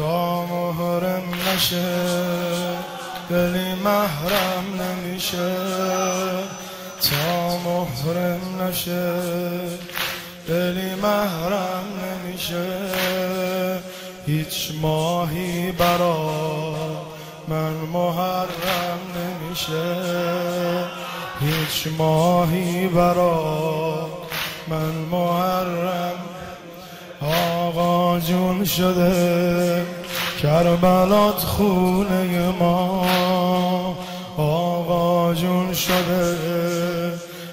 تا محرم نشه دلی محرم نمیشه. تا محرم نشه دلی محرم نمیشه. هیچ ماهی برا من محرم نمیشه. هیچ ماهی برا من محرم جون شده کربلات خونه ما. آقا جون شده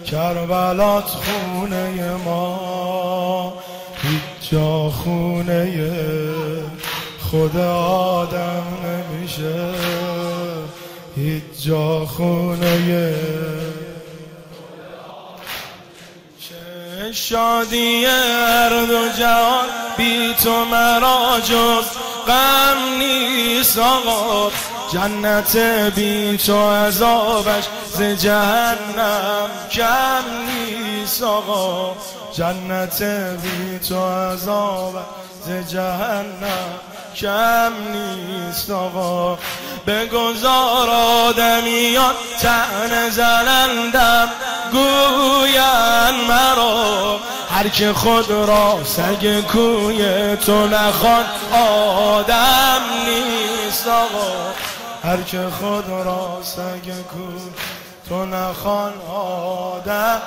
کربلات خونه ما. هیچ جا خونه خود آدم نمیشه. هیچ جا خونه شادی هر دو جهان. بی تو مرا جز غم نیست آقا. جنت بی تو عذابش ز جهنم کم نیست آقا. جنت بی تو عذابش ز جهنم کم نیست آقا. گذار آدمیان تن زنندم گوین مرا هر که خود را سگ کوی تو نخوان آدم نیست آقا. هر که خود را سگ کوی تو نخوان آدم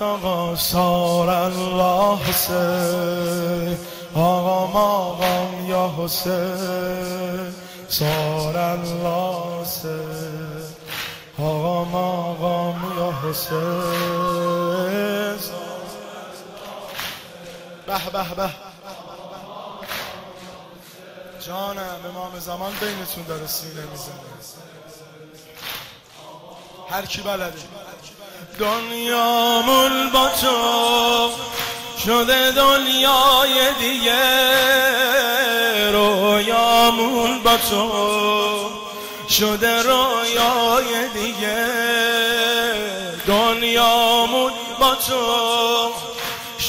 آقا. سار الله حسین آقا ماقام یا حسین. سار الله حسین آقا ماقام یا حسین. به به به. جانم امام زمان بینتون داره سینه می‌زنه. هر کی بلده. دنیامون با تو شده دنیای دیگه. رویامون با تو شده رویای دیگه. دنیامون با تو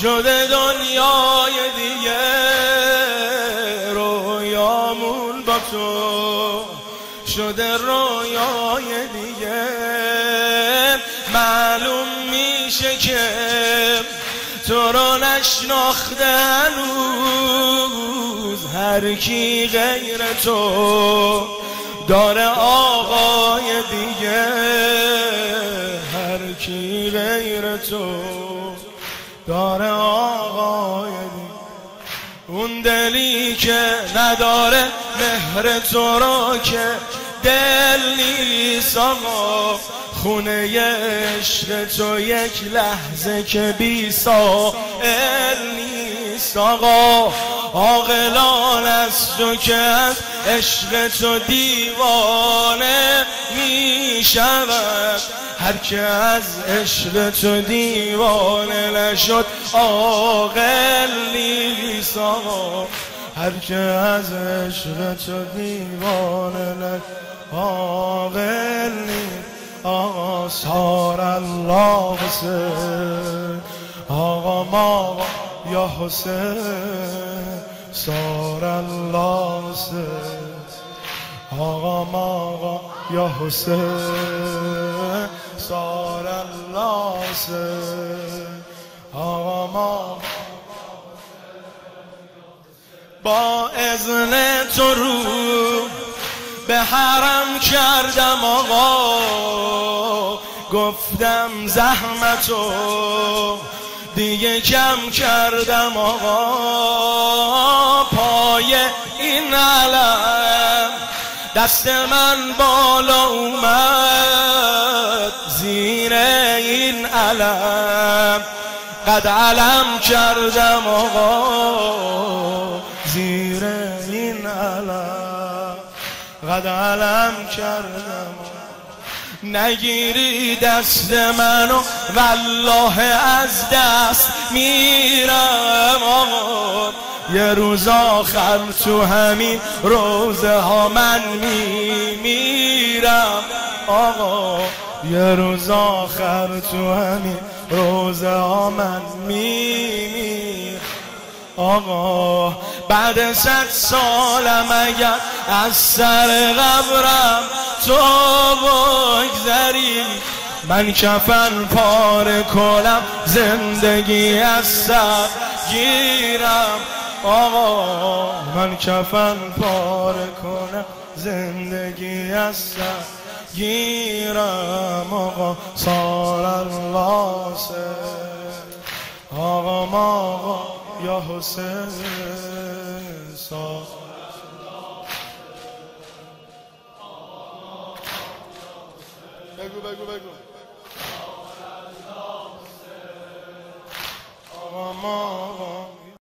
شده دنیای دیگه رویامون با تو. شده رویای دیگه معلوم میشه که تو رو نشناخته هنوز. هر کی غیر تو داره آقای دیگه. هر کی غیر تو اون دلی که نداره مهر تو رو که دل نیست آقا. خونه عشق تو یک لحظه که بی سائل نیست آقا. عاقلان از تو که از عشق تو دیوانه می شود هر که از عشق تو دیوانه نشد عاقل نیست آقا. هر که از عشق تو دیوانه نشد عاقل نیست. آقا سار الله حسین. آقا ما یا حسین. سار الله حسین. آقا ما یا حسین. الله حسین آقا ما با اذن تو رو به حرم کردم آقا. گفتم زحمتو دیگه کم کردم آقا. پای این علم دست من بالا اومد زیر این علم. قد علم کردم آقا زیر این علم. قد علم کردم. نگیری دست منو والله از دست میرم آقا. یه روز آخر تو همین روزه ها من میمیرم. آقا یه روز آخر تو همین روزه ها من میمیرم. آقا بعد صد سالم اگر از سر قبرم تو بگذری. من کفن پاره کنم زندگی از سر گیرم. آقا من کفن پاره کنم زندگی از سر گیرم آقا سال الله آقا آقا یا حسین سال. بگو بگو بگو. آقا